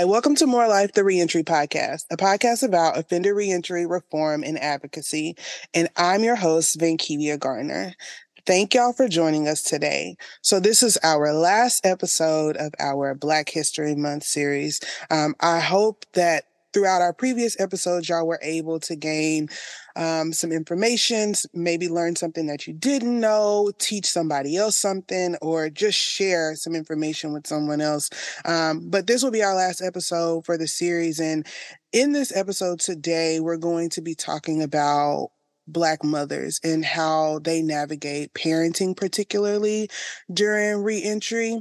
Hi, welcome to More Life, the Reentry Podcast, a podcast about offender reentry reform and advocacy. And I'm your host, VanKe'via Gardner. Thank y'all for joining us today. So, this is our last episode of our Black History Month series. Um, I hope that throughout our previous episodes, y'all were able to gain um, some information, maybe learn something that you didn't know, teach somebody else something, or just share some information with someone else. Um, but this will be our last episode for the series. And in this episode today, we're going to be talking about Black mothers and how they navigate parenting, particularly during reentry.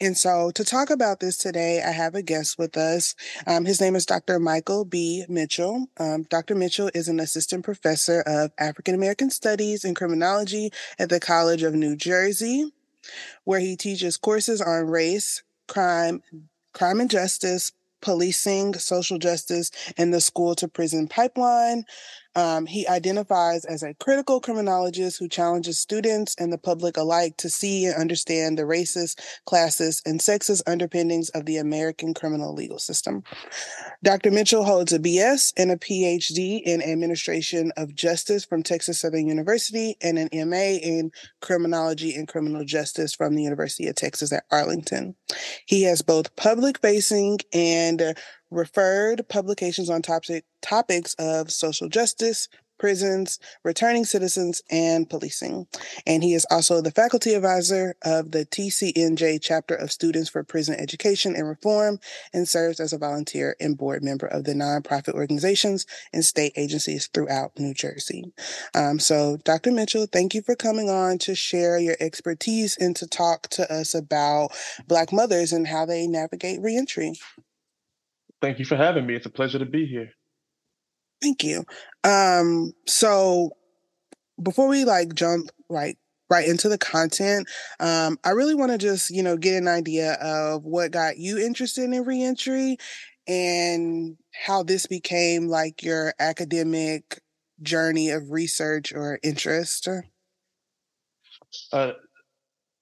And so, to talk about this today, I have a guest with us. Um, his name is Dr. Michael B. Mitchell. Um, Dr. Mitchell is an assistant professor of African American Studies and Criminology at the College of New Jersey, where he teaches courses on race, crime, crime and justice, policing, social justice, and the school to prison pipeline. Um, he identifies as a critical criminologist who challenges students and the public alike to see and understand the racist, classist, and sexist underpinnings of the American criminal legal system. Dr. Mitchell holds a BS and a PhD in Administration of Justice from Texas Southern University and an MA in Criminology and Criminal Justice from the University of Texas at Arlington. He has both public facing and referred publications on topic, topics of social justice, prisons, returning citizens, and policing. And he is also the faculty advisor of the TCNJ chapter of Students for Prison Education and Reform and serves as a volunteer and board member of the nonprofit organizations and state agencies throughout New Jersey. Um, so, Dr. Mitchell, thank you for coming on to share your expertise and to talk to us about Black mothers and how they navigate reentry. Thank you for having me. It's a pleasure to be here. Thank you. Um, so before we like jump right right into the content, um, I really want to just, you know, get an idea of what got you interested in reentry and how this became like your academic journey of research or interest. Uh,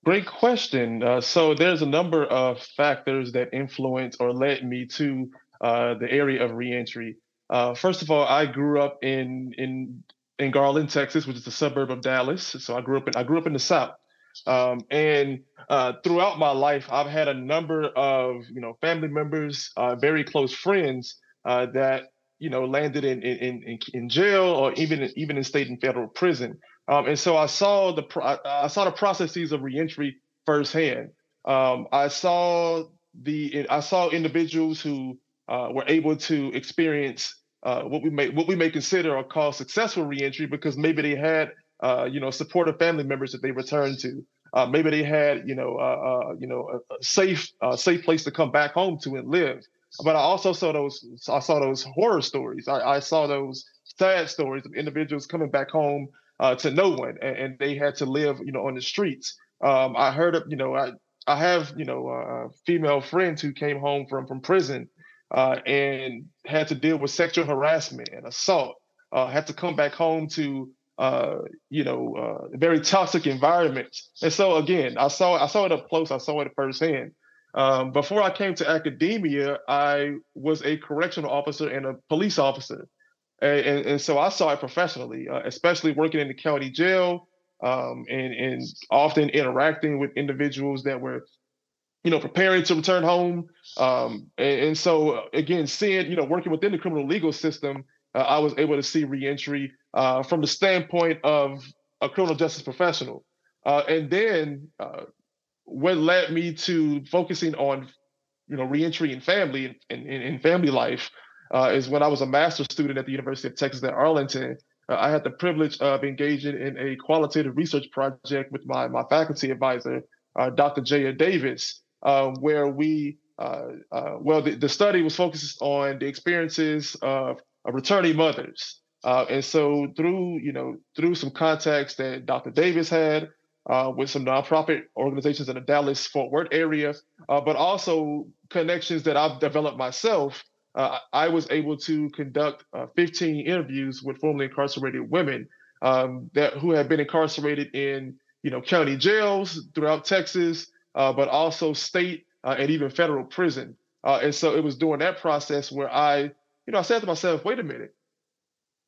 great question. Uh, so there's a number of factors that influence or led me to uh, the area of reentry. Uh, first of all, I grew up in in in Garland, Texas, which is a suburb of Dallas. So I grew up in I grew up in the South, um, and uh, throughout my life, I've had a number of you know family members, uh, very close friends uh, that you know landed in in in, in jail or even even in state and federal prison. Um, and so I saw the I saw the processes of reentry firsthand. Um, I saw the I saw individuals who uh, were able to experience uh, what we may what we may consider or call successful reentry because maybe they had uh, you know supportive family members that they returned to. Uh, maybe they had you know uh, uh, you know a, safe safe place to come back home to and live. But I also saw those I saw those horror stories. I, I saw those sad stories of individuals coming back home to no one and, and, they had to live you know on the streets. Um, I heard of you know I I have you know female friends who came home from from prison uh, and had to deal with sexual harassment and assault. Uh, had to come back home to uh, you know uh, very toxic environments. And so again, I saw I saw it up close. I saw it firsthand. Um, before I came to academia, I was a correctional officer and a police officer, and, and, and so I saw it professionally, uh, especially working in the county jail. Um, and, and often interacting with individuals that were you know, preparing to return home. Um, and, and, so again, seeing, you know, working within the criminal legal system, uh, I was able to see reentry uh, from the standpoint of a criminal justice professional. Uh, and then uh, what led me to focusing on, you know, reentry and family and, in family life uh, is when I was a master's student at the University of Texas at Arlington. Uh, I had the privilege of engaging in a qualitative research project with my, my faculty advisor, Dr. Jaya Davis. Um, where we, uh, uh, well, the, the, study was focused on the experiences of, of returning mothers. Uh, and so through, you know, through some contacts that Dr. Davis had uh, with some nonprofit organizations in the Dallas Fort Worth area, uh, but also connections that I've developed myself, uh, I was able to conduct 15 interviews with formerly incarcerated women um, that who had been incarcerated in, you know, county jails throughout Texas, uh, but also state uh, and even federal prison. Uh, and so it was during that process where I, you know, I said to myself, wait a minute.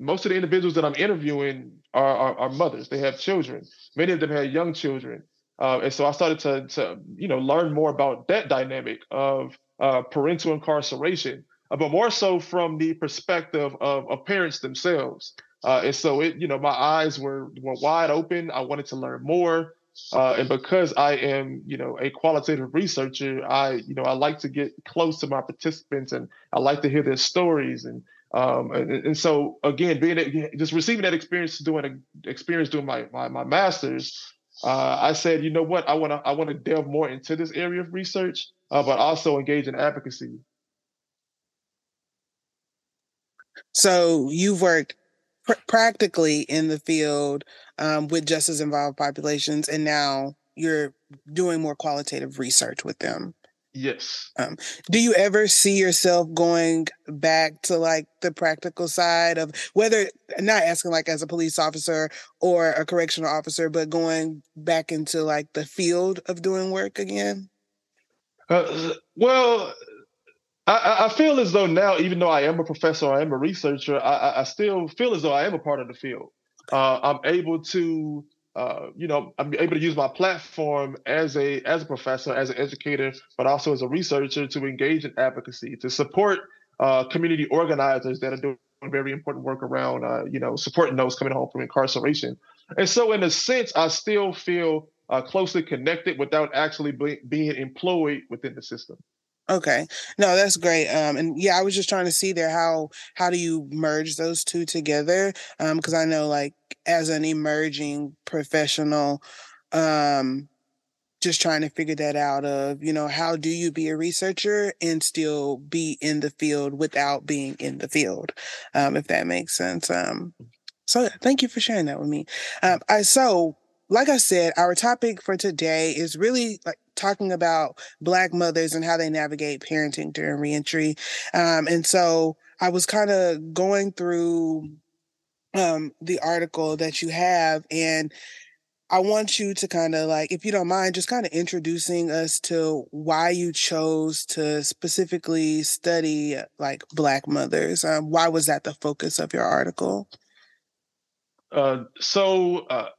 Most of the individuals that I'm interviewing are, are, are mothers. They have children. Many of them had young children. Uh, and so I started to, to, you know, learn more about that dynamic of uh, parental incarceration, uh, but more so from the perspective of, of parents themselves. Uh, and so it, you know, my eyes were, were wide open. I wanted to learn more. Uh, and because I am, you know, a qualitative researcher, I, you know, I like to get close to my participants and I like to hear their stories. And um, and, and so again, being just receiving that experience doing a experience doing my my, my master's, uh, I said, you know what, I want to I want to delve more into this area of research, uh, but also engage in advocacy. So you've worked pr- practically in the field um, with justice involved populations, and now you're doing more qualitative research with them. Yes. Um, do you ever see yourself going back to like the practical side of whether not asking like as a police officer or a correctional officer, but going back into like the field of doing work again? Uh, well, I, I, feel as though now, even though I am a professor, I am a researcher, I, I still feel as though I am a part of the field. Uh, I'm able to, uh, you know, I'm able to use my platform as a as a professor, as an educator, but also as a researcher to engage in advocacy, to support uh, community organizers that are doing very important work around, uh, you know, supporting those coming home from incarceration. And so, in a sense, I still feel uh, closely connected without actually be, being employed within the system. Okay. No, that's great. Um, and yeah, I was just trying to see there how how do you merge those two together? Um, because I know like as an emerging professional, um, just trying to figure that out of, you know, how do you be a researcher and still be in the field without being in the field? Um, if that makes sense. Um, so thank you for sharing that with me. Um, I so like I said, our topic for today is really like talking about Black mothers and how they navigate parenting during reentry. Um, and so I was kind of going through um, the article that you have, and I want you to kind of like, if you don't mind, just kind of introducing us to why you chose to specifically study like Black mothers. Um, why was that the focus of your article? Uh, so, uh,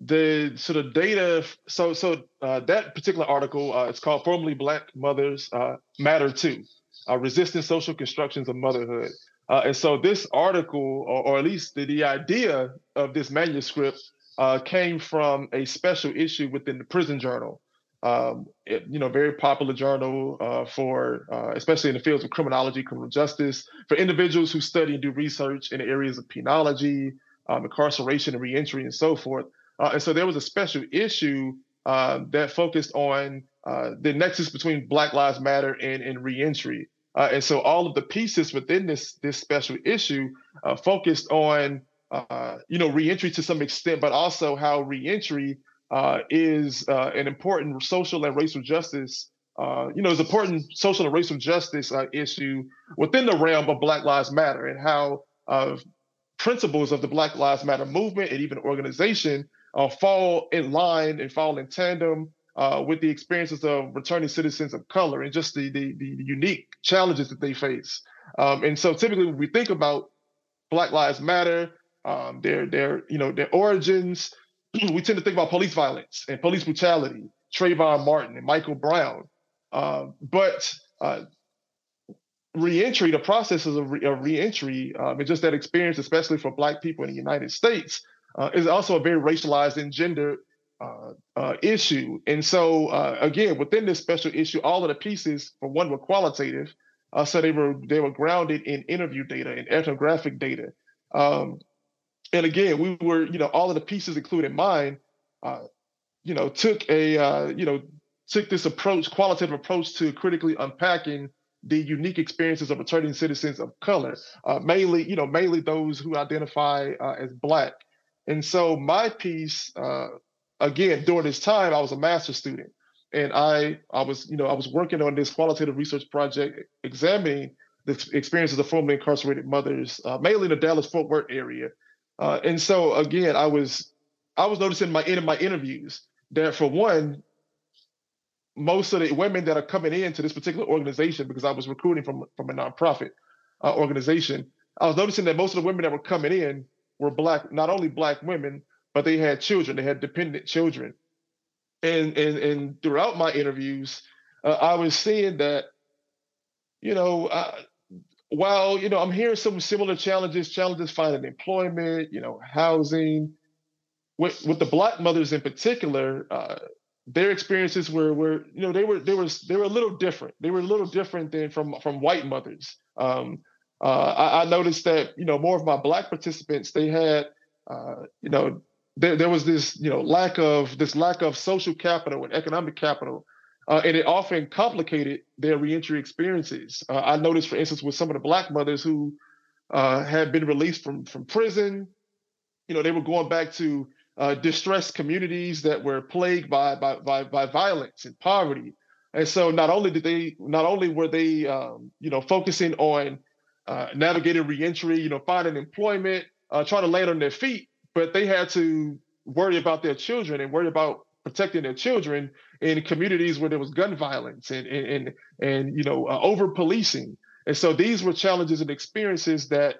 the sort of data so so uh, that particular article uh, it's called formerly black mothers uh, matter too uh, resisting social constructions of motherhood. Uh, and so this article or, or, at least the, the idea of this manuscript uh, came from a special issue within the prison journal. Um, it, you know very popular journal for especially in the fields of criminology criminal justice for individuals who study and do research in the areas of penology um, incarceration and reentry and so forth uh, and so there was a special issue uh, that focused on uh, the nexus between Black Lives Matter and, and reentry. Uh, and so all of the pieces within this this special issue uh, focused on uh, you know reentry to some extent, but also how reentry is an important social and racial justice. you know, is important social and racial justice issue within the realm of Black Lives Matter, and how principles of the Black Lives Matter movement and even organization uh, fall in line and fall in tandem uh, with the experiences of returning citizens of color and just the, the, the unique challenges that they face. Um, and so typically when we think about Black Lives Matter, um, their their you know their origins, we tend to think about police violence and police brutality, Trayvon Martin and Michael Brown. Um, but uh, reentry, the processes of, re- of reentry, um, and just that experience, especially for Black people in the United States, uh, is also a very racialized and gendered uh, uh, issue. And so, uh, again, within this special issue, all of the pieces, for one, were qualitative. Uh, so they were they were grounded in interview data and ethnographic data. Um, and again, we were, you know, all of the pieces, including mine, uh, you know, took a, you know, took this approach, qualitative approach to critically unpacking the unique experiences of returning citizens of color, mainly, you know, mainly those who identify as Black. And so my piece, uh, again, during this time, I was a master's student, and I I was you know I was working on this qualitative research project examining the experiences of formerly incarcerated mothers, uh, mainly in the Dallas Fort Worth area. Uh, and so again, I was I was noticing my in my interviews that for one, most of the women that are coming into this particular organization, because I was recruiting from from a nonprofit uh, organization, I was noticing that most of the women that were coming in were black, not only black women, but they had children. They had dependent children, and and and throughout my interviews, uh, I was seeing that, you know, uh, while you know I'm hearing some similar challenges, challenges finding employment, you know, housing. With with the black mothers in particular, uh, their experiences were were you know they were they were they were a little different. They were a little different than from from white mothers. Um, uh, I, I, noticed that you know more of my black participants they had uh, you know there, there was this you know lack of this lack of social capital and economic capital uh, and it often complicated their reentry experiences. Uh, I noticed, for instance, with some of the black mothers who uh, had been released from from prison, you know, they were going back to uh, distressed communities that were plagued by, by by by violence and poverty. And so, not only did they, not only were they, um, you know, focusing on uh, navigating reentry, you know, finding employment, uh, trying to land on their feet, but they had to worry about their children and worry about protecting their children in communities where there was gun violence and and and, and you know uh, over policing. And so these were challenges and experiences that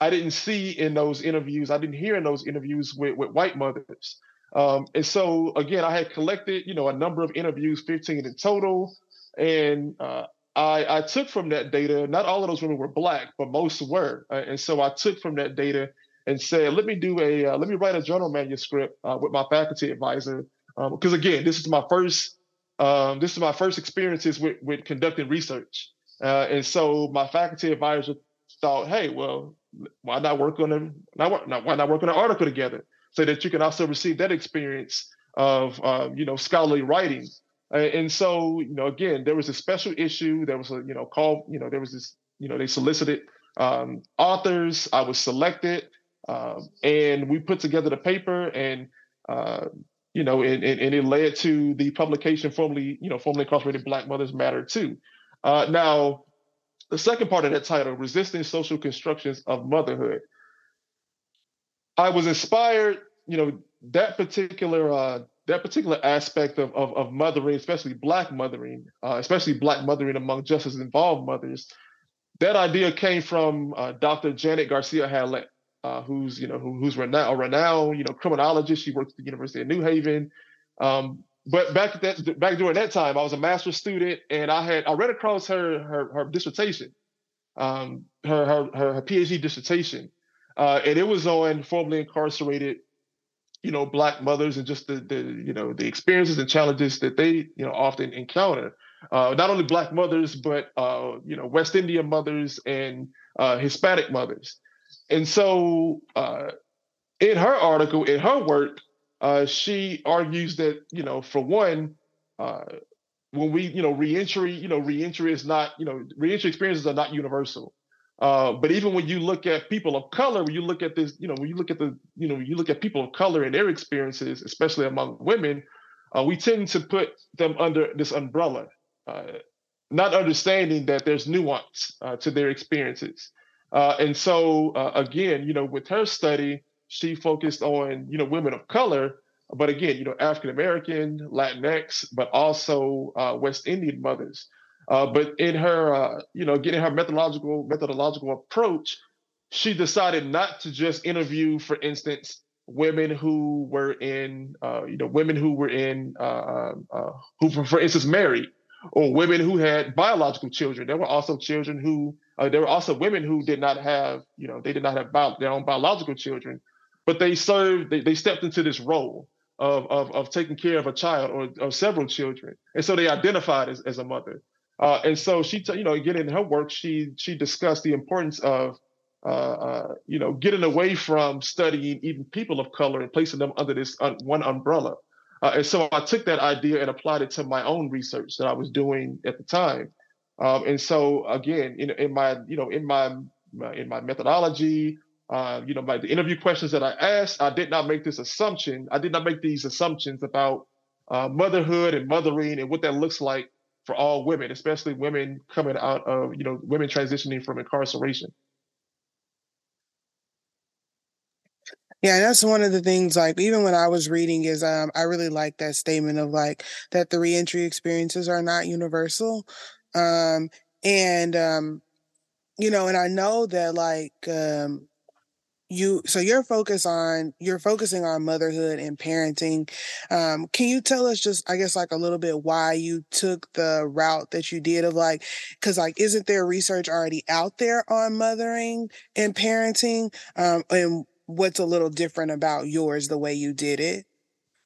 I didn't see in those interviews. I didn't hear in those interviews with, with white mothers. Um, and so again, I had collected, you know, a number of interviews, 15 in total. And uh, I, I, took from that data, not all of those women were black, but most were. Uh, and so I took from that data and said, let me do a, uh, let me write a journal manuscript uh, with my faculty advisor because um, again, this is my first um, this is my first experiences with with conducting research, uh, and so my faculty advisor thought, hey, well, why not work on a not, why not work on an article together so that you can also receive that experience of um, you know scholarly writing. Uh, and so you know again, there was a special issue. There was a you know call you know there was this you know they solicited um, authors. I was selected, um, and we put together the paper and. Uh, you know, and, and, and, it led to the publication formerly, you know, formerly incarcerated Black Mothers Matter too. Uh, now, the second part of that title, Resisting Social Constructions of Motherhood. I was inspired, you know, that particular uh, that particular aspect of, of, of mothering, especially Black mothering, uh, especially Black mothering among justice involved mothers. That idea came from uh, Dr. Janet Garcia Hallett uh, who's you know who, who's renowned, a renowned you know criminologist. She worked at the University of New Haven. Um, but back that back during that time, I was a master's student, and I had I read across her her, her dissertation, um, her, her, her her PhD dissertation, uh, and it was on formerly incarcerated, you know, black mothers and just the the you know the experiences and challenges that they you know often encounter. Uh, not only black mothers, but uh, you know West Indian mothers and uh, Hispanic mothers. And so, uh, in her article, in her work, uh, she argues that you know, for one, uh, when we you know reentry, you know, reentry is not you know reentry experiences are not universal. Uh, but even when you look at people of color, when you look at this, you know, when you look at the, you know, you look at people of color and their experiences, especially among women, uh, we tend to put them under this umbrella, uh, not understanding that there's nuance uh, to their experiences. Uh, and so again, you know, with her study, she focused on you know women of color, but again, you know, African American, Latinx, but also West Indian mothers. Uh, but in her, uh, you know, getting her methodological methodological approach, she decided not to just interview, for instance, women who were in, uh, you know, women who were in, who, for, for instance, married, or women who had biological children. There were also children who uh, there were also women who did not have, you know, they did not have bio- their own biological children, but they served, they, they stepped into this role of, of, of taking care of a child or of several children. And so they identified as, as a mother. Uh, and so she, t- you know, again in her work, she she discussed the importance of, uh, uh, you know, getting away from studying even people of color and placing them under this un- one umbrella. Uh, and so I took that idea and applied it to my own research that I was doing at the time. Um, and so again, in, in my, you know, in my, in my methodology, uh, you know, by the interview questions that I asked, I did not make this assumption. I did not make these assumptions about uh, motherhood and mothering and what that looks like for all women, especially women coming out of, you know, women transitioning from incarceration. Yeah, that's one of the things. Like even when I was reading, is um, I really like that statement of like that the reentry experiences are not universal, um, and um, you know, and I know that like um, you so you're focused on you're focusing on motherhood and parenting. Um can you tell us just i guess like a little bit why you took the route that you did of like because like isn't there research already out there on mothering and parenting? Um and what's a little different about yours the way you did it?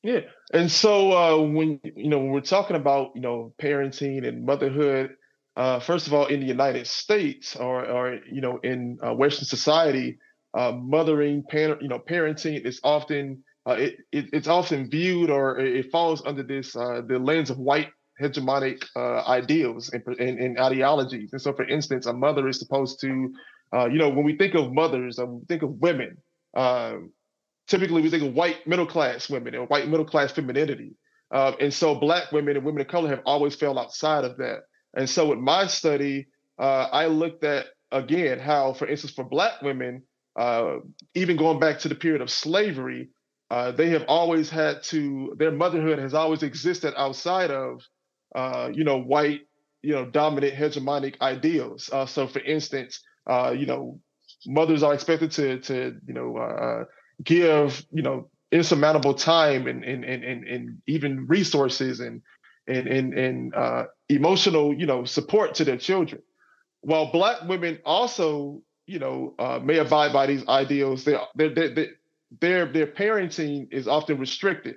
Yeah and so uh when you know when we're talking about you know parenting and motherhood uh first of all in the united states or or you know in uh, western society uh, mothering, you know, parenting is often uh, it, it, it's often viewed or it falls under this uh, the lens of white hegemonic uh, ideals and, and, and, ideologies. And so, for instance, a mother is supposed to, uh, you know, when we think of mothers, um, think of women. Um, typically, we think of white middle class women and white middle class femininity. Um, and so, black women and women of color have always fell outside of that. And so, with my study, I looked at again how, for instance, for black women, uh, even going back to the period of slavery, uh, they have always had to, their motherhood has always existed outside of, uh, you know, white, you know, dominant hegemonic ideals. Uh, so, for instance, uh, you know, mothers are expected to, to you know, uh, give, you know, insurmountable time and, and, and, and, and even resources and, and, and, and emotional, you know, support to their children. While Black women also you know, uh, may abide by these ideals, their their their parenting is often restricted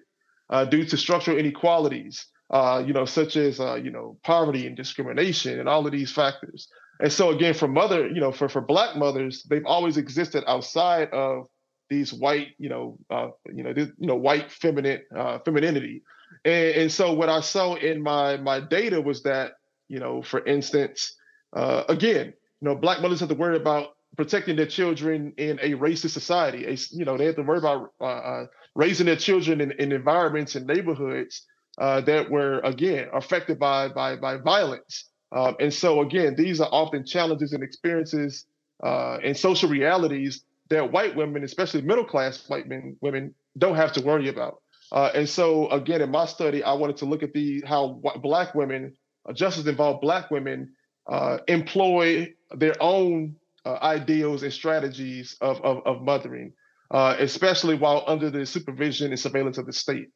uh, due to structural inequalities, uh, you know, such as uh, you know poverty and discrimination and all of these factors. And so again, for mother, you know, for for Black mothers, they've always existed outside of these white, you know, uh, you know, this, you know, white feminine uh, femininity. And, and so what I saw in my my data was that, you know, for instance, again, you know, Black mothers have to worry about protecting their children in a racist society. A, you know, they have to worry about uh, uh, raising their children in, in environments and neighborhoods uh, that were again affected by by by violence. Um, and so again, these are often challenges and experiences uh, and social realities that white women, especially middle class white men, women, don't have to worry about. Uh, and so again, in my study, I wanted to look at the how black women, justice involved black women, employ their own uh, ideals and strategies of, of, of mothering, uh, especially while under the supervision and surveillance of the state.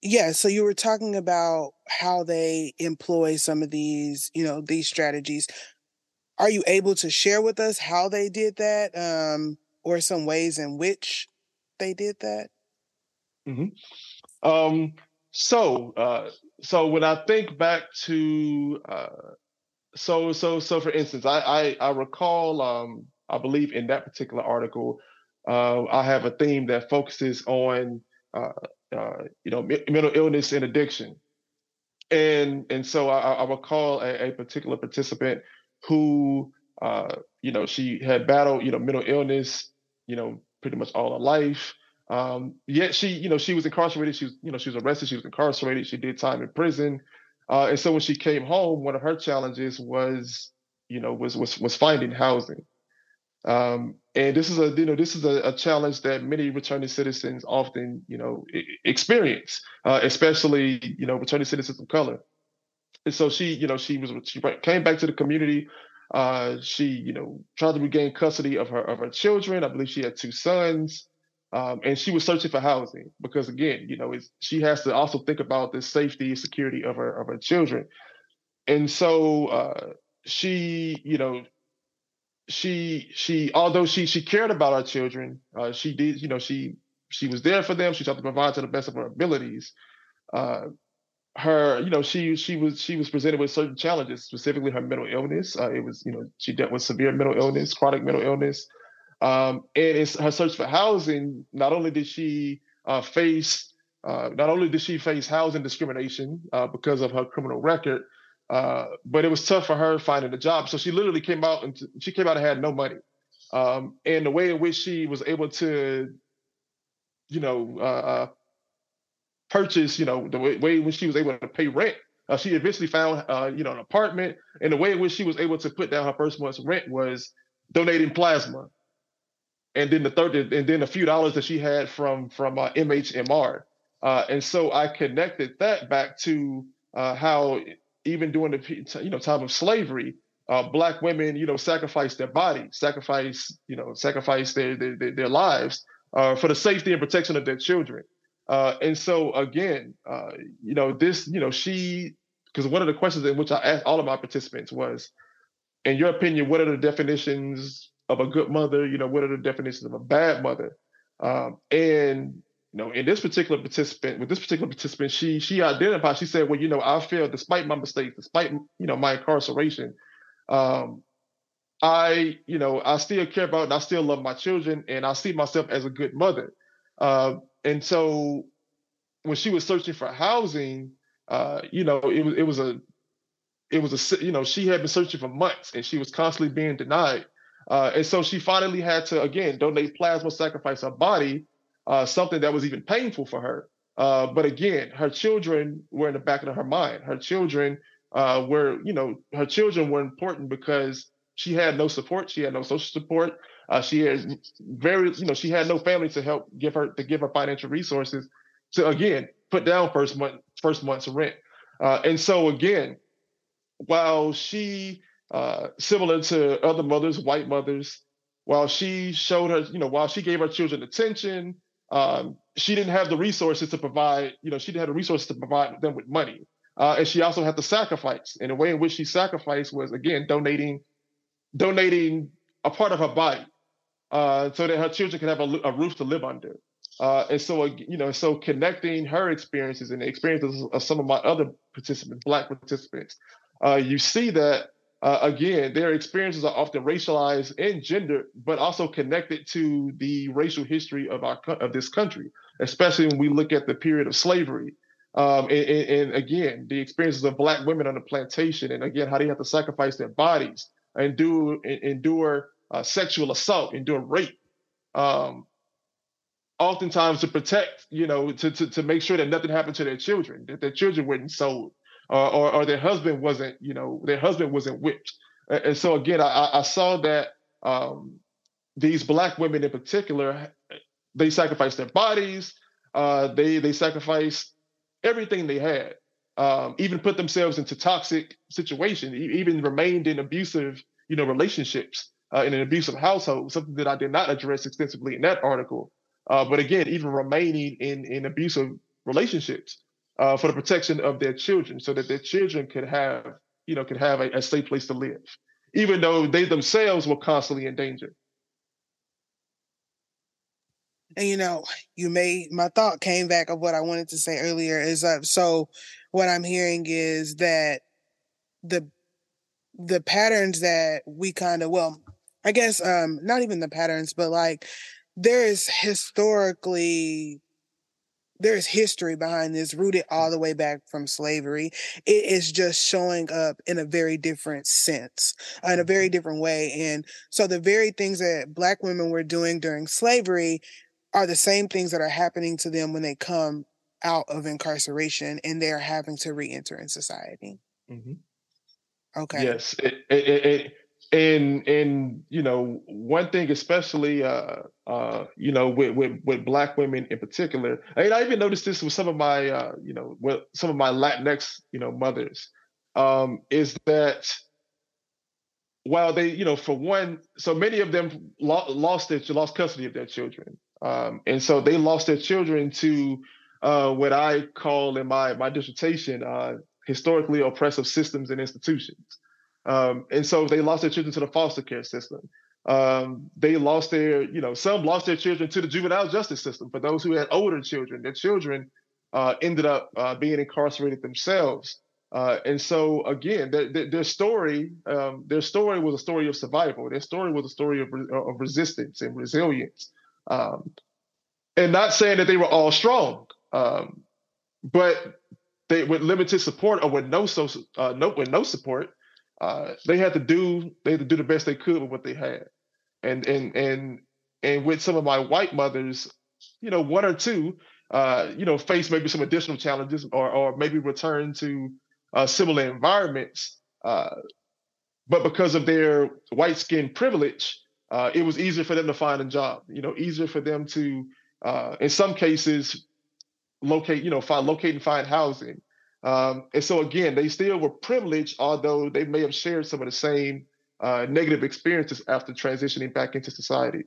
Yeah, so you were talking about how they employ some of these, you know, these strategies. Are you able to share with us how they did that, um, or some ways in which they did that? Mm-hmm. Um, so, uh, so when I think back to uh, so so so for instance, I I, I recall um, I believe in that particular article, uh, I have a theme that focuses on uh, uh, you know mental illness and addiction, and and so I, I recall a, a particular participant who uh, you know she had battled you know mental illness you know pretty much all her life. Um, yet she, you know, she was incarcerated. She was, you know, she was arrested. She was incarcerated. She did time in prison. Uh, and so when she came home, one of her challenges was, you know, was was was finding housing. Um, and this is a you know this is a, a, challenge that many returning citizens often you know experience, uh, especially you know returning citizens of color. And so she you know she was she came back to the community. Uh, she you know tried to regain custody of her of her children. I believe she had two sons. Um, and she was searching for housing because again, you know, she has to also think about the safety and security of her of her children. And so uh, she, you know, she she although she she cared about our children, uh, she did, you know, she she was there for them. She tried to provide to the best of her abilities. Uh, her, you know, she she was she was presented with certain challenges, specifically her mental illness. Uh, it was, you know, she dealt with severe mental illness, chronic mental illness. Um, and her search for housing, not only did she uh, face uh, not only did she face housing discrimination uh, because of her criminal record, uh, but it was tough for her finding a job. So she literally came out and she came out and had no money. Um, and the way in which she was able to, you know, uh, uh, purchase, you know, the way, way which she was able to pay rent uh, she eventually found, uh, you know, an apartment, and the way in which she was able to put down her first month's rent was donating plasma. And then the third, and then a few dollars that she had from from uh, MHMR. Uh, and so I connected that back to uh, how even during the you know time of slavery, uh, black women you know sacrifice their bodies, sacrifice you know sacrifice their their, their lives uh, for the safety and protection of their children. Uh, and so again, you know this you know she because one of the questions in which I asked all of my participants was, in your opinion, what are the definitions of a good mother? You know, what are the definitions of a bad mother? Um, and you know, in this particular participant, with this particular participant, she she identified. She said, "Well, you know, I feel despite my mistakes, despite you know my incarceration, um, I you know I still care about and I still love my children, and I see myself as a good mother." Uh, and so, when she was searching for housing, uh, you know, it was it was a it was a you know she had been searching for months, and she was constantly being denied. Uh, and so she finally had to again donate plasma, sacrifice her body uh, something that was even painful for her. Uh, but again, her children were in the back of her mind. Her children uh, were, you know, her children were important because she had no support. She had no social support. Uh, she had very, you know, she had no family to help give her to give her financial resources to again put down first month first month's rent. And so again, while she uh, similar to other mothers, white mothers, while she showed her, you know, while she gave her children attention, um, she didn't have the resources to provide, you know, she didn't have the resources to provide them with money. Uh, and she also had to sacrifice. And the way in which she sacrificed was again donating, donating a part of her body, uh, so that her children could have a, a roof to live under. Uh, and so, you know, so connecting her experiences and the experiences of some of my other participants, Black participants, uh, you see that uh, again, their experiences are often racialized and gendered, but also connected to the racial history of our of this country, especially when we look at the period of slavery. Um, and, and, again, the experiences of Black women on the plantation, and again, how they have to sacrifice their bodies, endure endure uh, sexual assault, endure rape, um, oftentimes to protect, you know, to, to to make sure that nothing happened to their children, that their children weren't sold or, or, or their husband wasn't, you know, their husband wasn't whipped. And so again, I, I saw that um, these black women in particular, they sacrificed their bodies, uh, they they sacrificed everything they had, um, even put themselves into toxic situations, even remained in abusive, you know, relationships uh, in an abusive household, something that I did not address extensively in that article. Uh, but again, even remaining in in abusive relationships uh, for the protection of their children, so that their children could have, you know, could have a, a safe place to live, even though they themselves were constantly in danger. And you know, you made my thought came back of what I wanted to say earlier is uh, so what I'm hearing is that the the patterns that we kind of well, I guess um not even the patterns, but like there is historically there's history behind this rooted all the way back from slavery it is just showing up in a very different sense in a very mm-hmm. different way and so the very things that black women were doing during slavery are the same things that are happening to them when they come out of incarceration and they're having to re-enter in society mm-hmm. okay yes it, it, it, and and you know one thing especially uh uh you know with with, with black women in particular and i even noticed this with some of my uh you know with some of my latinx you know mothers um is that while they you know for one so many of them lo- lost their lost custody of their children um and so they lost their children to uh what i call in my my dissertation uh historically oppressive systems and institutions um, and so they lost their children to the foster care system. Um, they lost their, you know, some lost their children to the juvenile justice system. For those who had older children, their children uh, ended up uh, being incarcerated themselves. Uh, and so again, their, their, their story, um, their story was a story of survival. Their story was a story of, of resistance and resilience. Um, and not saying that they were all strong, um, but they with limited support or with no social, uh, no with no support, uh, they had to do they had to do the best they could with what they had, and and and and with some of my white mothers, you know, one or two, uh, you know, face maybe some additional challenges or or maybe return to uh, similar environments, uh, but because of their white skin privilege, uh, it was easier for them to find a job. You know, easier for them to, uh, in some cases, locate. You know, find locate and find housing. Um, and so again, they still were privileged, although they may have shared some of the same uh, negative experiences after transitioning back into society.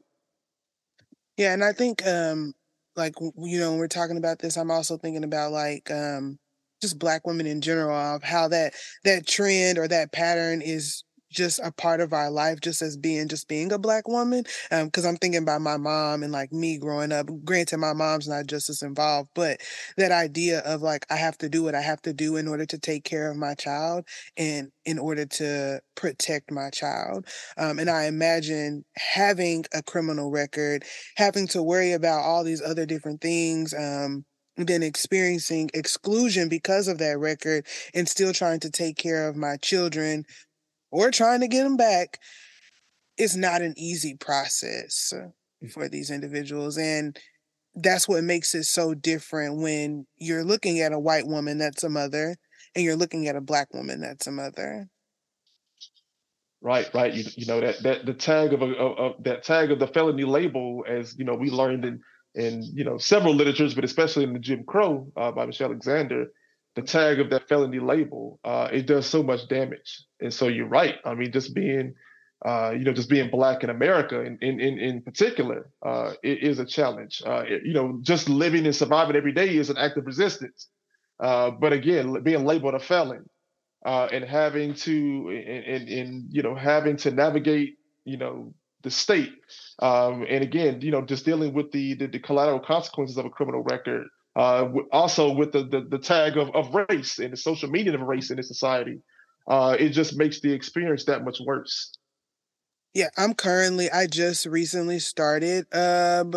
Yeah, and I think um, like you know when we're talking about this, I'm also thinking about like um, just black women in general of how that that trend or that pattern is just a part of our life just as being just being a black woman because um, i'm thinking about my mom and like me growing up. Granted my mom's not justice involved but that idea of like i have to do what i have to do in order to take care of my child and in order to protect my child um, and i imagine having a criminal record having to worry about all these other different things um, then experiencing exclusion because of that record and still trying to take care of my children or trying to get them back It's not an easy process mm. for these individuals. And that's what makes it so different when you're looking at a white woman that's a mother and you're looking at a black woman that's a mother. Right, right. You, you know that that the tag of, a, of, of that tag of the felony label, as you know, we learned in in you know several literatures, but especially in the Jim Crow uh, by Michelle Alexander, the tag of that felony label, uh, it does so much damage. And so you're right. I mean, just being, uh, you know, just being black in America, in in in, in particular, uh, is a challenge. Uh, it, you know, just living and surviving every day is an act of resistance. Uh, but again, being labeled a felon uh, and having to, and, and you know, having to navigate, you know, the state, um, and again, you know, just dealing with the, the the collateral consequences of a criminal record uh, also with the, the, the tag of, of race and the social media of race in this society, uh, it just makes the experience that much worse. Yeah, I'm currently. I just recently started um,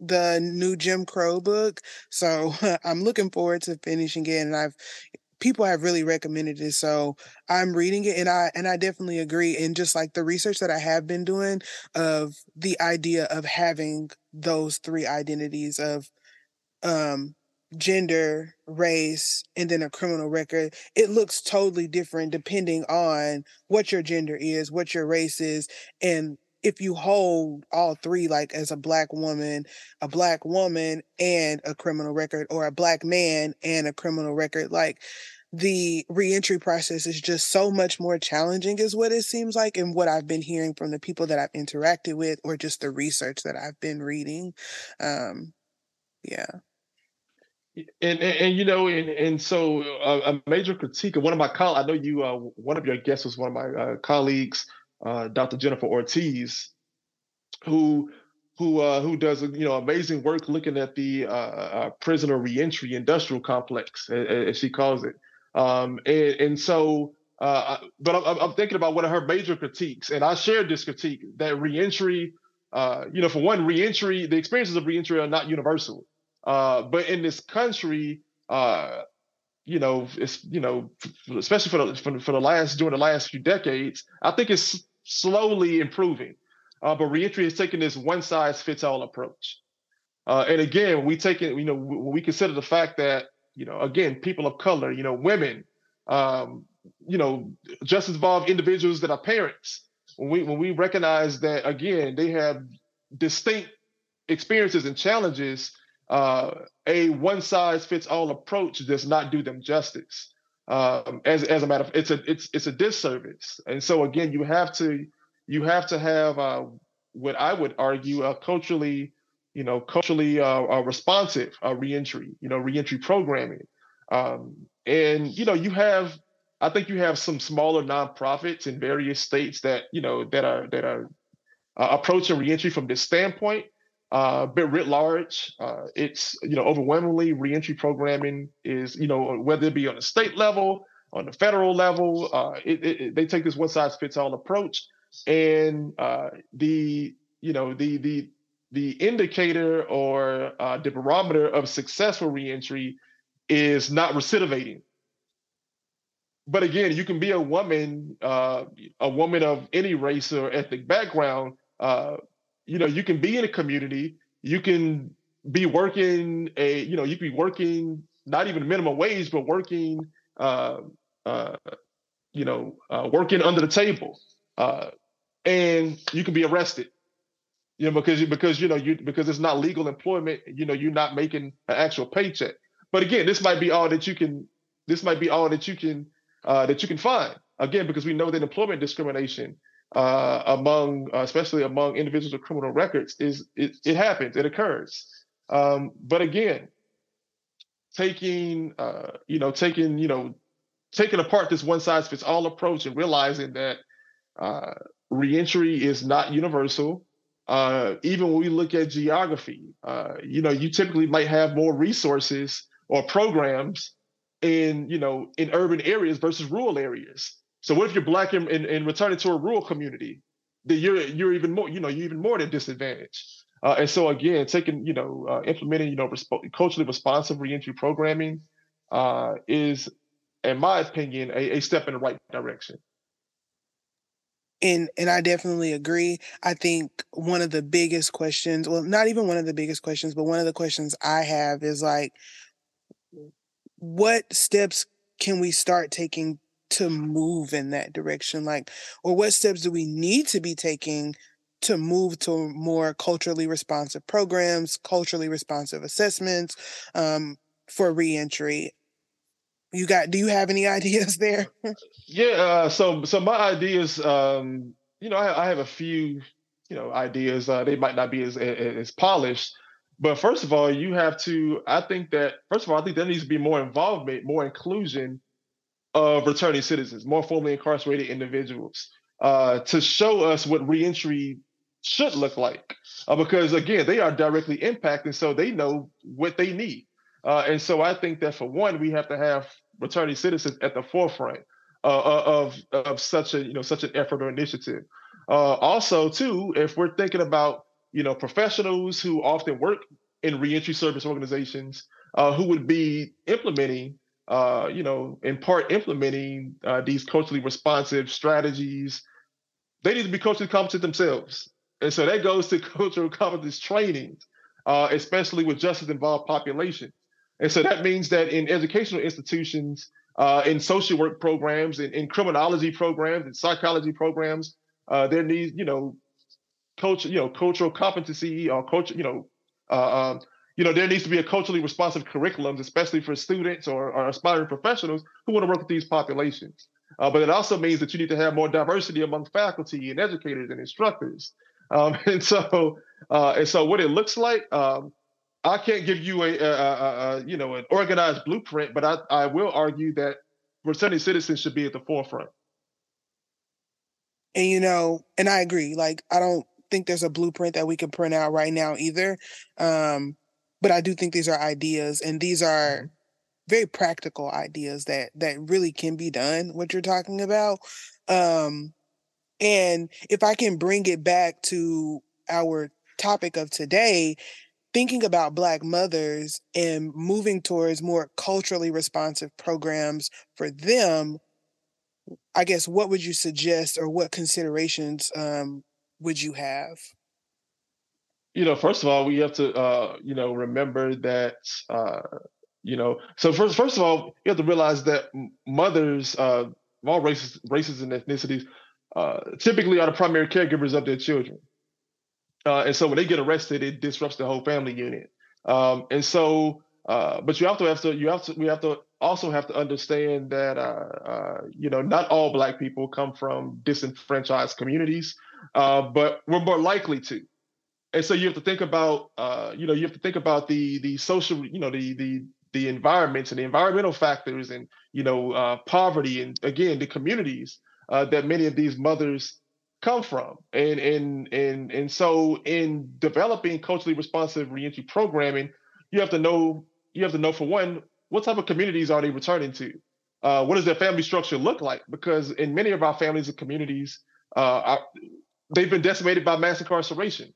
the new Jim Crow book, so I'm looking forward to finishing it. And I've people have really recommended it, so I'm reading it, and I and I definitely agree. And just like the research that I have been doing of the idea of having those three identities of um gender, race, and then a criminal record, it looks totally different depending on what your gender is, what your race is, and if you hold all three, like as a black woman, a black woman, and a criminal record, or a black man and a criminal record, like the reentry process is just so much more challenging, is what it seems like, and what I've been hearing from the people that I've interacted with, or just the research that I've been reading. Um, yeah and, and, and, you know, and, and so uh, a major critique of one of my colleagues, I know you, uh, one of your guests was one of my uh, colleagues, uh, Dr. Jennifer Ortiz, who who uh, who does you know amazing work looking at the uh, prisoner reentry industrial complex, as, as she calls it. Um, and, and so, but I'm, I'm, thinking about one of her major critiques, and I shared this critique that reentry, you know, for one, reentry, the experiences of reentry are not universal. Uh, but in this country, uh, you know, it's you know, especially for the for, for, the last during the last few decades, I think it's slowly improving. Uh, but reentry has taken this one size fits all approach. Uh, and again, we take it, you know, we consider the fact that, you know, again, people of color, you know, women, um, you know, justice involved individuals that are parents, when we when we recognize that again, they have distinct experiences and challenges uh, a one size fits all approach does not do them justice. Um, as as a matter of it's a it's it's a disservice. And so again, you have to you have to have uh, what I would argue a culturally you know culturally uh, responsive uh, reentry you know reentry programming. Um, and you know you have I think you have some smaller nonprofits in various states that you know that are that are uh, approaching reentry from this standpoint. Uh, but writ large, uh, it's you know overwhelmingly reentry programming is you know whether it be on the state level, on the federal level, uh, it, it, they take this one size fits all approach, and uh, the you know the the the indicator or uh, the barometer of successful reentry is not recidivating. But again, you can be a woman, uh, a woman of any race or ethnic background, uh, you know, you can be in a community, you can be working a, you know, you can be working not even minimum wage, but working, uh, uh, you know, uh, working under the table, uh, and you can be arrested. You know, because because you know you because it's not legal employment. You know, you're not making an actual paycheck. But again, this might be all that you can. This might be all that you can uh, that you can find. Again, because we know that employment discrimination uh, among, uh, especially among individuals with criminal records, is it, it happens, it occurs. Um, but again, taking uh, you know taking you know taking apart this one size fits all approach and realizing that uh, reentry is not universal. Uh, even when we look at geography, uh, you know, you typically might have more resources or programs in you know in urban areas versus rural areas. So what if you're black and, and, and returning to a rural community? Then you're you're even more you know you're even more at a disadvantage. Uh, and so again, taking you know uh, implementing you know resp- culturally responsive reentry programming uh, is, in my opinion, a, a step in the right direction and and I definitely agree. I think one of the biggest questions, well, not even one of the biggest questions, but one of the questions I have is like, what steps can we start taking to move in that direction? Like, or what steps do we need to be taking to move to more culturally responsive programs, culturally responsive assessments um, for reentry? You got? Do you have any ideas there? yeah. Uh, so, so my ideas, um, you know, I, I, have a few, you know, ideas. Uh, they might not be as, as, as polished, but first of all, you have to. I think that first of all, I think there needs to be more involvement, more inclusion of returning citizens, more formerly incarcerated individuals, uh, to show us what reentry should look like. Uh, because again, they are directly impacted, so they know what they need. Uh, and so I think that for one, we have to have returning citizens at the forefront uh, uh, of of such a you know such an effort or initiative. Uh, also, too, if we're thinking about you know professionals who often work in reentry service organizations who would be implementing uh, you know in part implementing uh, these culturally responsive strategies, they need to be culturally competent themselves. And so that goes to cultural competence training, especially with justice involved populations. And so that means that in educational institutions, uh, in social work programs, in, in criminology programs, in psychology programs, uh, there needs, you know, culture, you know, cultural competency or culture, you know, uh, um, you know, there needs to be a culturally responsive curriculums, especially for students or, or aspiring professionals who want to work with these populations. Uh, but it also means that you need to have more diversity among faculty and educators and instructors. Um, and so, uh, and so, what it looks like, um, I can't give you a, a, a, a, you know an organized blueprint, but I, I will argue that returning citizens should be at the forefront. And you know, and I agree. Like I don't think there's a blueprint that we can print out right now either. Um, but I do think these are ideas, and these are mm-hmm. very practical ideas that that really can be done. What you're talking about, um, and if I can bring it back to our topic of today, thinking about Black mothers and moving towards more culturally responsive programs for them, I guess what would you suggest or what considerations um, would you have? You know, first of all, we have to, uh, you know, remember that, uh, you know, so first, first of all, you have to realize that mothers, uh, of all races, races and ethnicities, uh, typically are the primary caregivers of their children. Uh, and so when they get arrested, it disrupts the whole family unit. Um, and so, uh, but you to have to you have to we have to also have to understand that uh, uh you know not all Black people come from disenfranchised communities, uh, but we're more likely to. And so you have to think about uh, you know you have to think about the the social you know the the the environments and the environmental factors and you know poverty and again the communities that many of these mothers come from. And and and and so in developing culturally responsive reentry programming, you have to know you have to know for one what type of communities are they returning to. Uh, what does their family structure look like? Because in many of our families and communities, uh, are, they've been decimated by mass incarceration.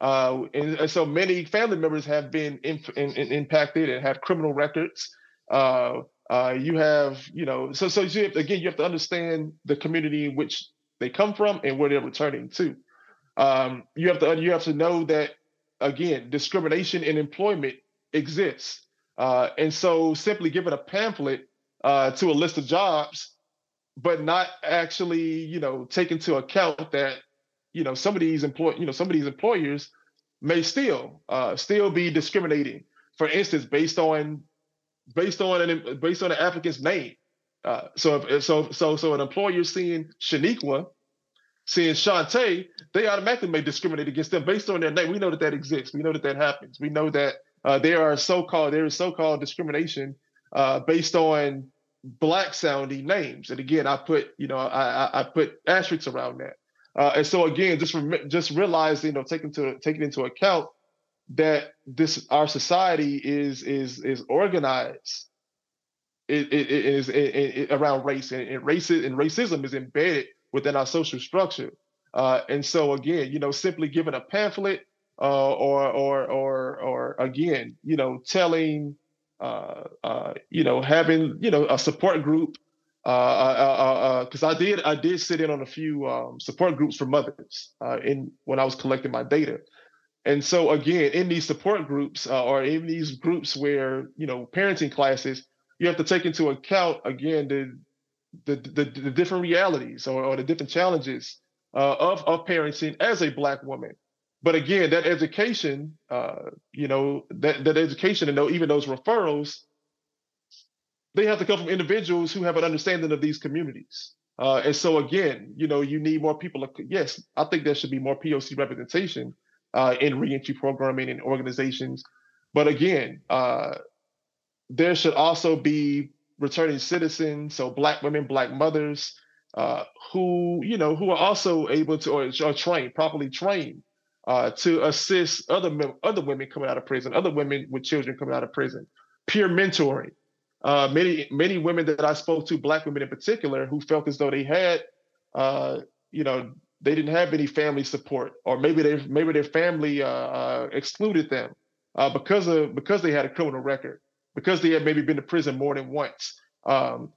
Uh, and, and, so many family members have been in, in, in impacted and have criminal records. Uh, uh, you have, you know, so so you have, again, you have to understand the community in which they come from and where they're returning to. Um, you have to you have to know that again, discrimination in employment exists, uh, and so simply giving a pamphlet uh, to a list of jobs, but not actually you know take into account that you know some of these employ you know some of these employers may still uh, still be discriminating. For instance, based on based on an based on an applicant's name. Uh, so if so so so an employer seeing Shaniqua, seeing Shantae, they automatically may discriminate against them based on their name. We know that that exists. We know that that happens. We know that uh, there are so-called there is so-called discrimination uh, based on black sounding names. And again, I put you know I I, put asterisks around that. Uh, and so again, just rem- just realize you know taking to taking into account that this our society is is is organized. It, it, it is it, around race and, and racism and racism is embedded within our social structure. Uh, and so again, you know, simply giving a pamphlet uh, or or or or again, you know, telling uh, uh, you know, having you know a support group. Because uh, uh, uh, I did, I did sit in on a few um, support groups for mothers in when I was collecting my data, and so again, in these support groups or in these groups where you know parenting classes, you have to take into account again the the the, the different realities or, or, the different challenges of of parenting as a black woman. But again, that education, uh, you know, that, that education and even those referrals, they have to come from individuals who have an understanding of these communities. Uh, and so again, you know, you need more people. Yes, I think there should be more POC representation uh, in reentry programming and organizations. But again, uh, there should also be returning citizens, so Black women, Black mothers, uh, who you know who are also able to or, trained properly trained uh, to assist other other women coming out of prison, other women with children coming out of prison. Peer mentoring. Uh, many many women that I spoke to, black women in particular, who felt as though they had, uh, you know, they didn't have any family support, or maybe they maybe their family uh, uh, excluded them uh, because of because they had a criminal record, because they had maybe been to prison more than once. Um,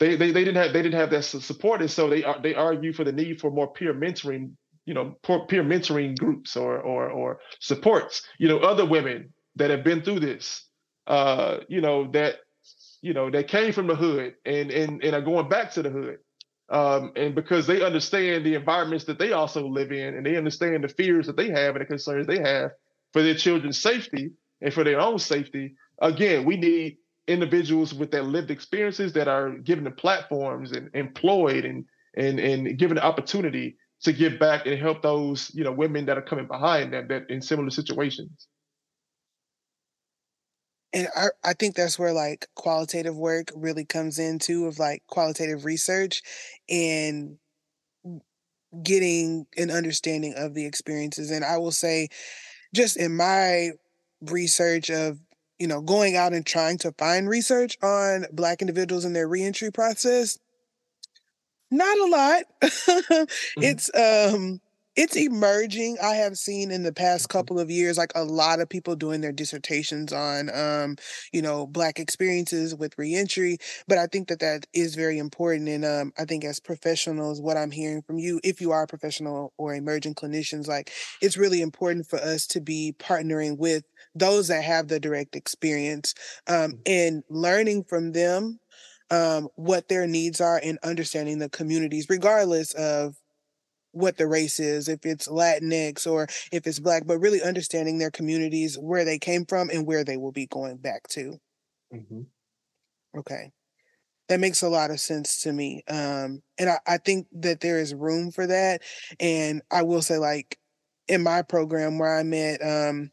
they, they they didn't have they didn't have that support, and so they they argue for the need for more peer mentoring you know peer mentoring groups or or or supports you know other women that have been through this uh you know that you know that came from the hood and and and are going back to the hood. Um and because they understand the environments that they also live in and they understand the fears that they have and the concerns they have for their children's safety and for their own safety. Again we need individuals with that lived experiences that are given the platforms and employed and and and given the opportunity to give back and help those you know women that are coming behind them that in similar situations and I, I think that's where like qualitative work really comes into of like qualitative research and getting an understanding of the experiences and i will say just in my research of you know going out and trying to find research on black individuals and their reentry process not a lot. mm-hmm. It's um it's emerging. I have seen in the past mm-hmm. couple of years like a lot of people doing their dissertations on um you know black experiences with reentry, but I think that that is very important and um I think as professionals what I'm hearing from you if you are a professional or emerging clinicians like it's really important for us to be partnering with those that have the direct experience um mm-hmm. and learning from them um, what their needs are and understanding the communities, regardless of what the race is, if it's Latinx or if it's Black, but really understanding their communities, where they came from, and where they will be going back to. Mm-hmm. Okay. That makes a lot of sense to me. Um, and I, I think that there is room for that. And I will say, like, in my program where I'm at, um,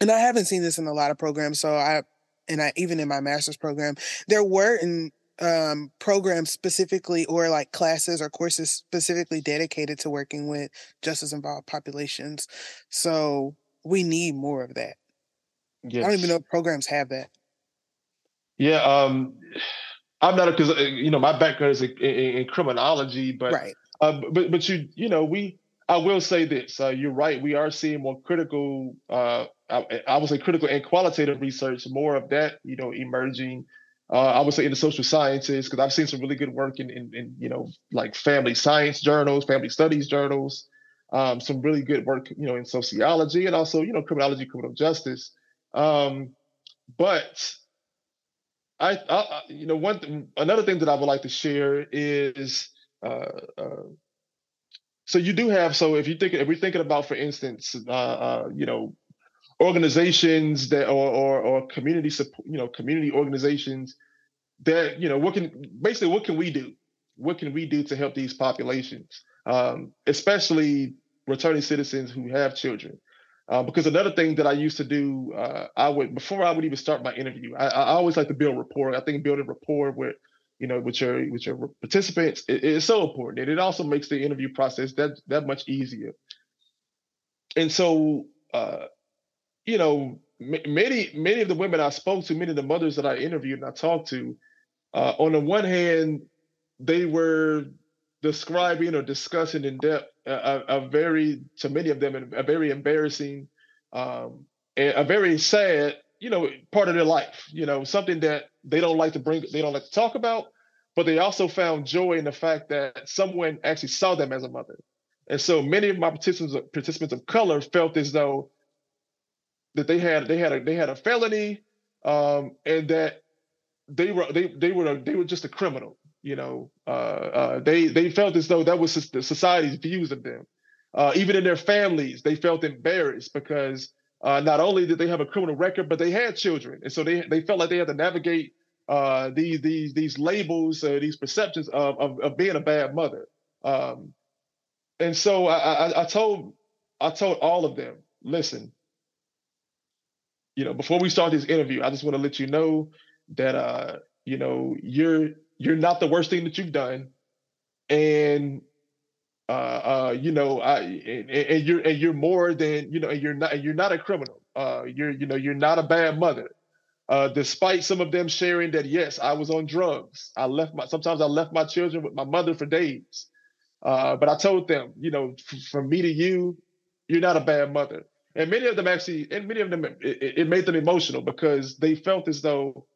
and I haven't seen this in a lot of programs, so I and I even in my master's program, there were in um, programs specifically or like classes or courses specifically dedicated to working with justice involved populations. So we need more of that. Yes. I don't even know if programs have that. Yeah, um, I'm not because uh, you know my background is in, in, in criminology, but right. Uh, but but you you know we I will say this. Uh, you're right. We are seeing more critical. Uh, I, I, would say critical and qualitative research. More of that, you know, emerging. Uh, I would say in the social sciences because I've seen some really good work in, in, in, you know, like family science journals, family studies journals. Um, some really good work, you know, in sociology and also, you know, criminology, criminal justice. Um, but I, I, you know, one another thing that I would like to share is uh, uh, so you do have so if you think if we're thinking about, for instance, uh, uh, you know, organizations that or, or or community support, you know, community organizations that you know what can basically what can we do? What can we do to help these populations, um, especially returning citizens who have children? Uh, because another thing that I used to do, uh, I would before I would even start my interview, I, I, always like to build rapport. I think building rapport with you know with your with your participants is it, so important, and it also makes the interview process that that much easier. And so, uh, you know, many many of the women I spoke to, many of the mothers that I interviewed and I talked to, uh, on the one hand, they were describing or discussing in depth a, a very, to many of them, a very embarrassing um, a very sad, you know, part of their life. You know, something that they don't like to bring, they don't like to talk about, but they also found joy in the fact that someone actually saw them as a mother. And so many of my participants, participants of color felt as though that they had they had a they had a felony, um, and that they were they they were they were just a criminal. You know, uh, uh, they they felt as though that was society's views of them. Uh, even in their families, they felt embarrassed because uh, not only did they have a criminal record, but they had children, and so they they felt like they had to navigate uh, these these these labels, uh, these perceptions of, of, of being a bad mother. Um, and so I, I, I told I told all of them, listen, you know, before we start this interview, I just want to let you know that uh, you know, you're you're not the worst thing that you've done, and uh, uh, you know, I and, and, you're and you're more than you know, and you're not you're not a criminal. Uh, you're you know, you're not a bad mother. Uh, despite some of them sharing that yes, I was on drugs. I left my sometimes I left my children with my mother for days. Uh, but I told them, you know, f- from me to you, you're not a bad mother. And many of them actually, and many of them, it, it made them emotional because they felt as though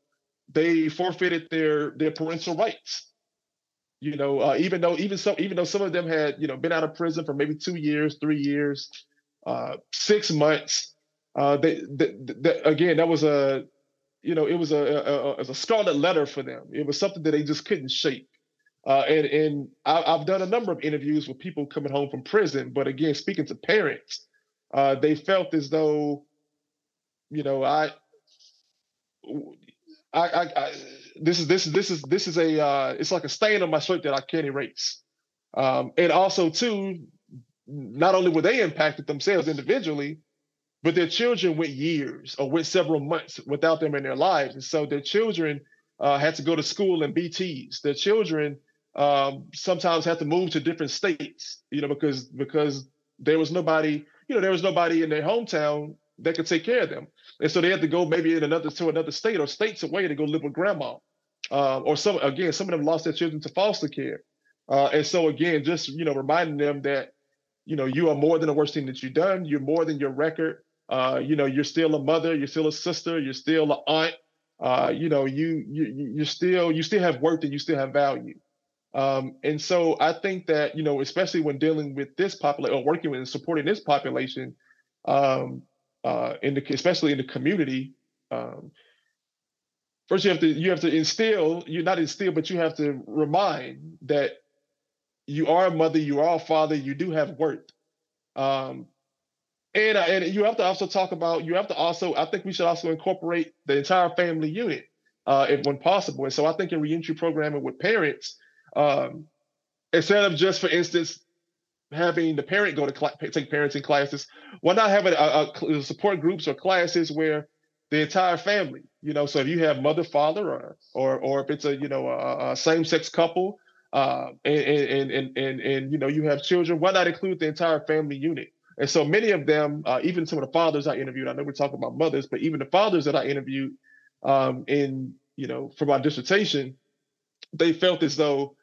they forfeited their their parental rights. You know, uh, even though even so even though some of them had you know been out of prison for maybe two years, three years, uh, six months. Uh, they, they, they, again that was a you know it was a, a, a, a scarlet letter for them. It was something that they just couldn't shake. Uh, and and I, have done a number of interviews with people coming home from prison, but again, speaking to parents, uh, they felt as though, you know, I I, I, I, this is this is this is this is a uh, it's like a stain on my shirt that I can't erase. Um, and also too, not only were they impacted themselves individually, but their children went years or went several months without them in their lives, and so their children uh, had to go to school in BTS. Their children um, sometimes had to move to different states, you know, because because there was nobody, you know, there was nobody in their hometown that could take care of them. And so they had to go maybe in another to another state or states away to go live with grandma. Uh, or some again, some of them lost their children to foster care. Uh, and so again, just you know, reminding them that you know you are more than the worst thing that you've done. You're more than your record. Uh, you know, you're still a mother. You're still a sister. You're still an aunt. Uh, you know, you you you still you still have worth and you still have value. Um, and so I think that you know, especially when dealing with this population or working with and supporting this population, um, uh, in the especially in the community. Um, first, you have to you have to instill you're not instill, but you have to remind that you are a mother, you are a father, you do have worth. Um, and and you have to also talk about you have to also I think we should also incorporate the entire family unit uh, if when possible. And so I think in reentry programming with parents, um, instead of just for instance having the parent go to cl- take parenting classes? Why not have a, a, a, support groups or classes where the entire family, you know, so if you have mother, father, or or or if it's a you know a, a same sex couple, uh, and, and and and and you know you have children, why not include the entire family unit? And so many of them, uh, even some of the fathers I interviewed, I know we're talking about mothers, but even the fathers that I interviewed um, in you know for my dissertation, they felt as though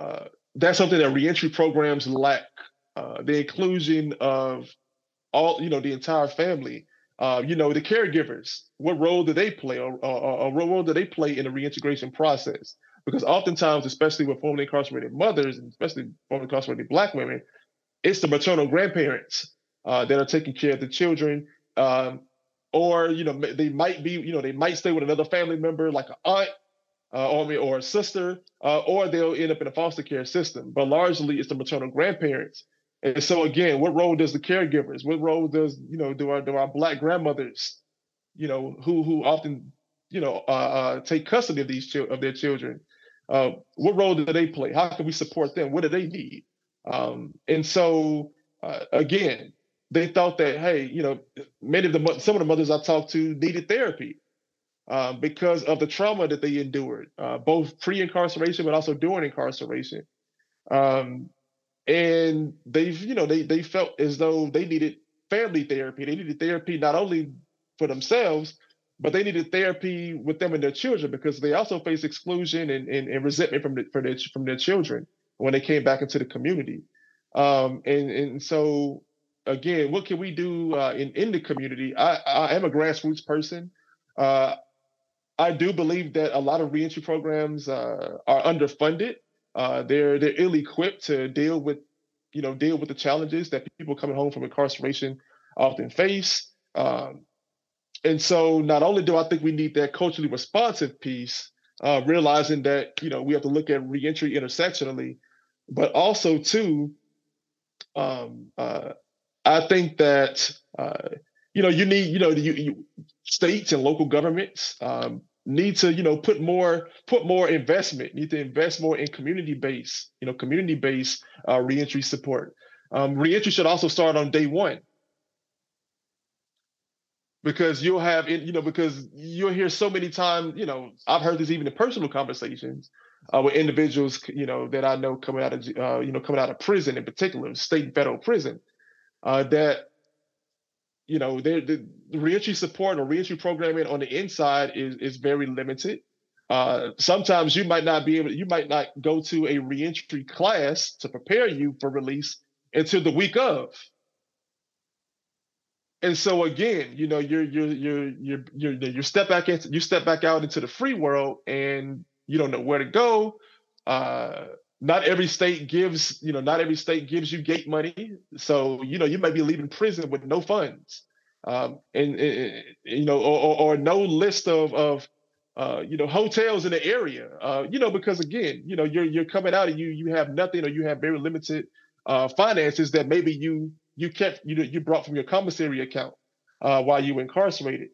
uh, that's something that reentry programs lack uh, the inclusion of all you know the entire family. Uh, you know the caregivers what role do they play or, or, or what role do they play in the reintegration process? Because oftentimes especially with formerly incarcerated mothers and especially formerly incarcerated black women it's the maternal grandparents uh, that are taking care of the children. Um, or you know they might be you know they might stay with another family member like an aunt uh, or, or a sister, uh, or they'll end up in a foster care system. But largely, it's the maternal grandparents And so again, what role does the caregivers? What role does you know do our do our black grandmothers, you know, who who often you know uh, uh, take custody of these of their children? Uh, what role do they play? How can we support them? What do they need? Um, and so uh, again, they thought that hey, you know, many of the some of the mothers I talked to needed therapy um, because of the trauma that they endured, uh, both pre-incarceration but also during incarceration. Um, and they've, you know, they they felt as though they needed family therapy. They needed therapy not only for themselves, but they needed therapy with them and their children because they also face exclusion and, and, and resentment from the, from their from their children when they came back into the community. Um, and and so again, what can we do uh, in in the community? I, I am a grassroots person. Uh, I do believe that a lot of reentry programs uh, are underfunded. Uh, they're they're ill equipped to deal with, you know, deal with the challenges that people coming home from incarceration often face. Um, and so, not only do I think we need that culturally responsive piece, uh, realizing that you know we have to look at reentry intersectionally, but also too, um, uh, I think that uh, you know you need you know you, you, states and local governments um, need to you know put more put more investment need to invest more in community based you know community based uh, reentry support. Um, reentry should also start on day one. Because you'll have in you know because you'll hear so many times you know i've heard this even in personal conversations uh, with individuals you know that i know coming out of uh, you know coming out of prison in particular state and federal prison uh, that you know, the, reentry support or reentry programming on the inside is is very limited. Uh, sometimes you might not be able, you might not go to a reentry class to prepare you for release until the week of. And so again, you know, you're you're you're you're you're you step back into you step back out into the free world and you don't know where to go. Uh, not every state gives, you know, not every state gives you gate money. So, you know, you may be leaving prison with no funds. Um, and, and, you know, or, or, no list of, of uh, you know, hotels in the area. Uh, you know, because again, you know, you're you're coming out and you you have nothing or you have very limited uh, finances that maybe you you kept you know you brought from your commissary account uh, while you were incarcerated.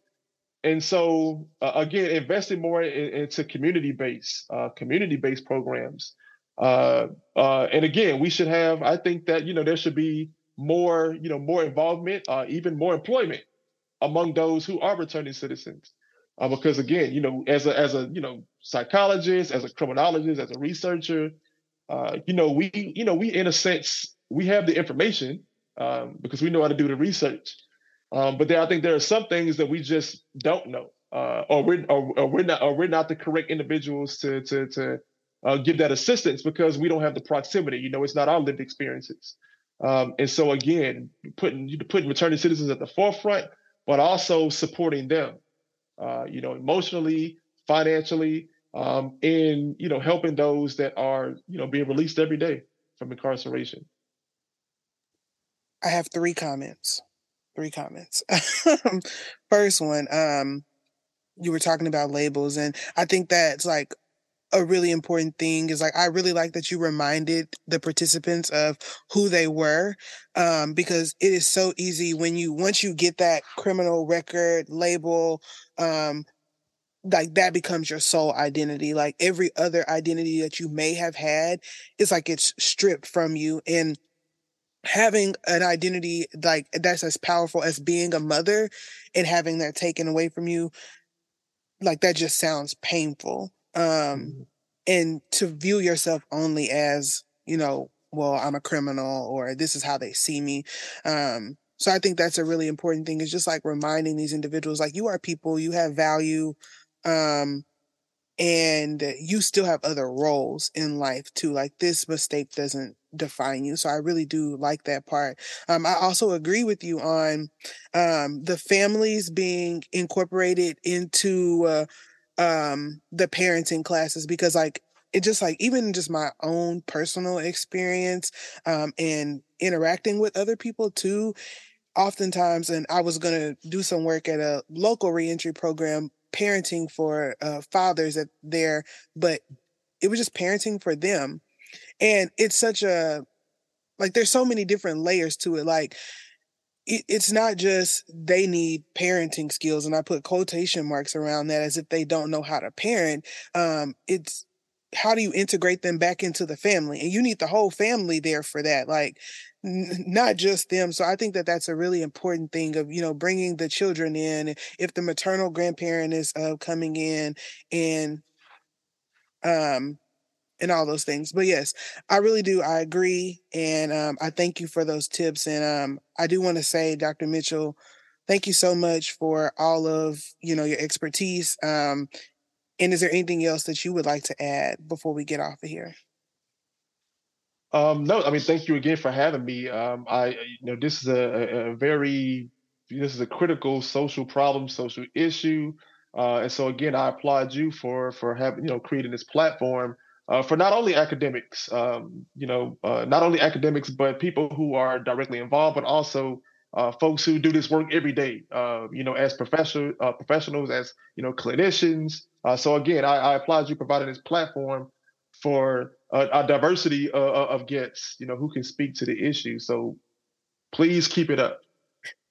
And so uh, again, investing more in, into community based uh, community based programs uh, uh, and again, we should have. I think that you know there should be more, you know, more involvement, uh, even more employment among those who are returning citizens. Uh, because again, you know, as a as a you know psychologist, as a criminologist, as a researcher, uh, you know, we you know we in a sense we have the information um, because we know how to do the research. Um, but there, I think there are some things that we just don't know, uh, or we're or, or, we're not or we're not the correct individuals to to to uh, give that assistance because we don't have the proximity. You know, it's not our lived experiences. Um, and so again, putting putting returning citizens at the forefront, but also supporting them, uh, you know, emotionally, financially, um, and you know, helping those that are you know being released every day from incarceration. I have three comments. Three comments. First one, um, you were talking about labels, and I think that's like a really important thing is like I really like that you reminded the participants of who they were um, because it is so easy when you once you get that criminal record label um, like that becomes your sole identity. Like every other identity that you may have had it's like it's stripped from you and having an identity like that's as powerful as being a mother and having that taken away from you like that just sounds painful um, and to view yourself only as you know well i'm a criminal or this is how they see me. Um, so i think that's a really important thing. Is just like reminding these individuals like you are people you have value um, and you still have other roles in life too. Like this mistake doesn't define you. So i really do like that part. Um, i also agree with you on um, the families being incorporated into uh, um the parenting classes because like it just like even just my own personal experience um and interacting with other people too oftentimes and i was going to do some work at a local reentry program parenting for uh, fathers at there but it was just parenting for them and it's such a like there's so many different layers to it. Like it, it's not just they need parenting skills, and I put quotation marks around that as if they don't know how to parent. Um, it's how do you integrate them back into the family and you need the whole family there for that like not just them so i think that that's a really important thing of you know bringing the children in if the maternal grandparent is uh, coming in and um and all those things. But yes, I really do. I agree. And um, I thank you for those tips. And um, I do want to say, Dr. Mitchell, thank you so much for all of, you know, your expertise. Um, and is there anything else that you would like to add before we get off of here? Um, no, I mean, thank you again for having me. Um, I, you know, this is a, a very, this is a critical social problem, social issue. Uh, and so again, I applaud you for for having, you know, creating this platform uh, for not only academics, um, you know, uh, not only academics, but people who are directly involved, but also uh, folks who do this work every day, uh, you know, as professional uh, professionals, as you know, clinicians. Uh, so again, I, I, applaud you providing this platform for a, diversity of, of guests, you know, who can speak to the issue. So please keep it up.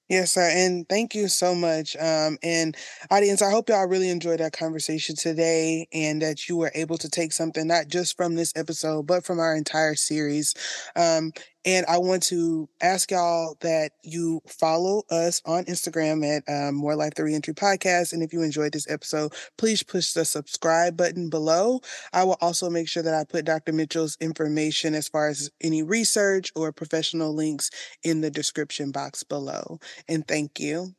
Yes, sir. And thank you so much. Um, and audience, I hope y'all really enjoyed our conversation today and that you were able to take something not just from this episode, but from our entire series. Um, and I want to ask y'all that you follow us on Instagram at um, More Life the Reentry Podcast. And if you enjoyed this episode, please push the subscribe button below. I will also make sure that I put Dr. Mitchell's information as far as any research or professional links in the description box below. And thank you.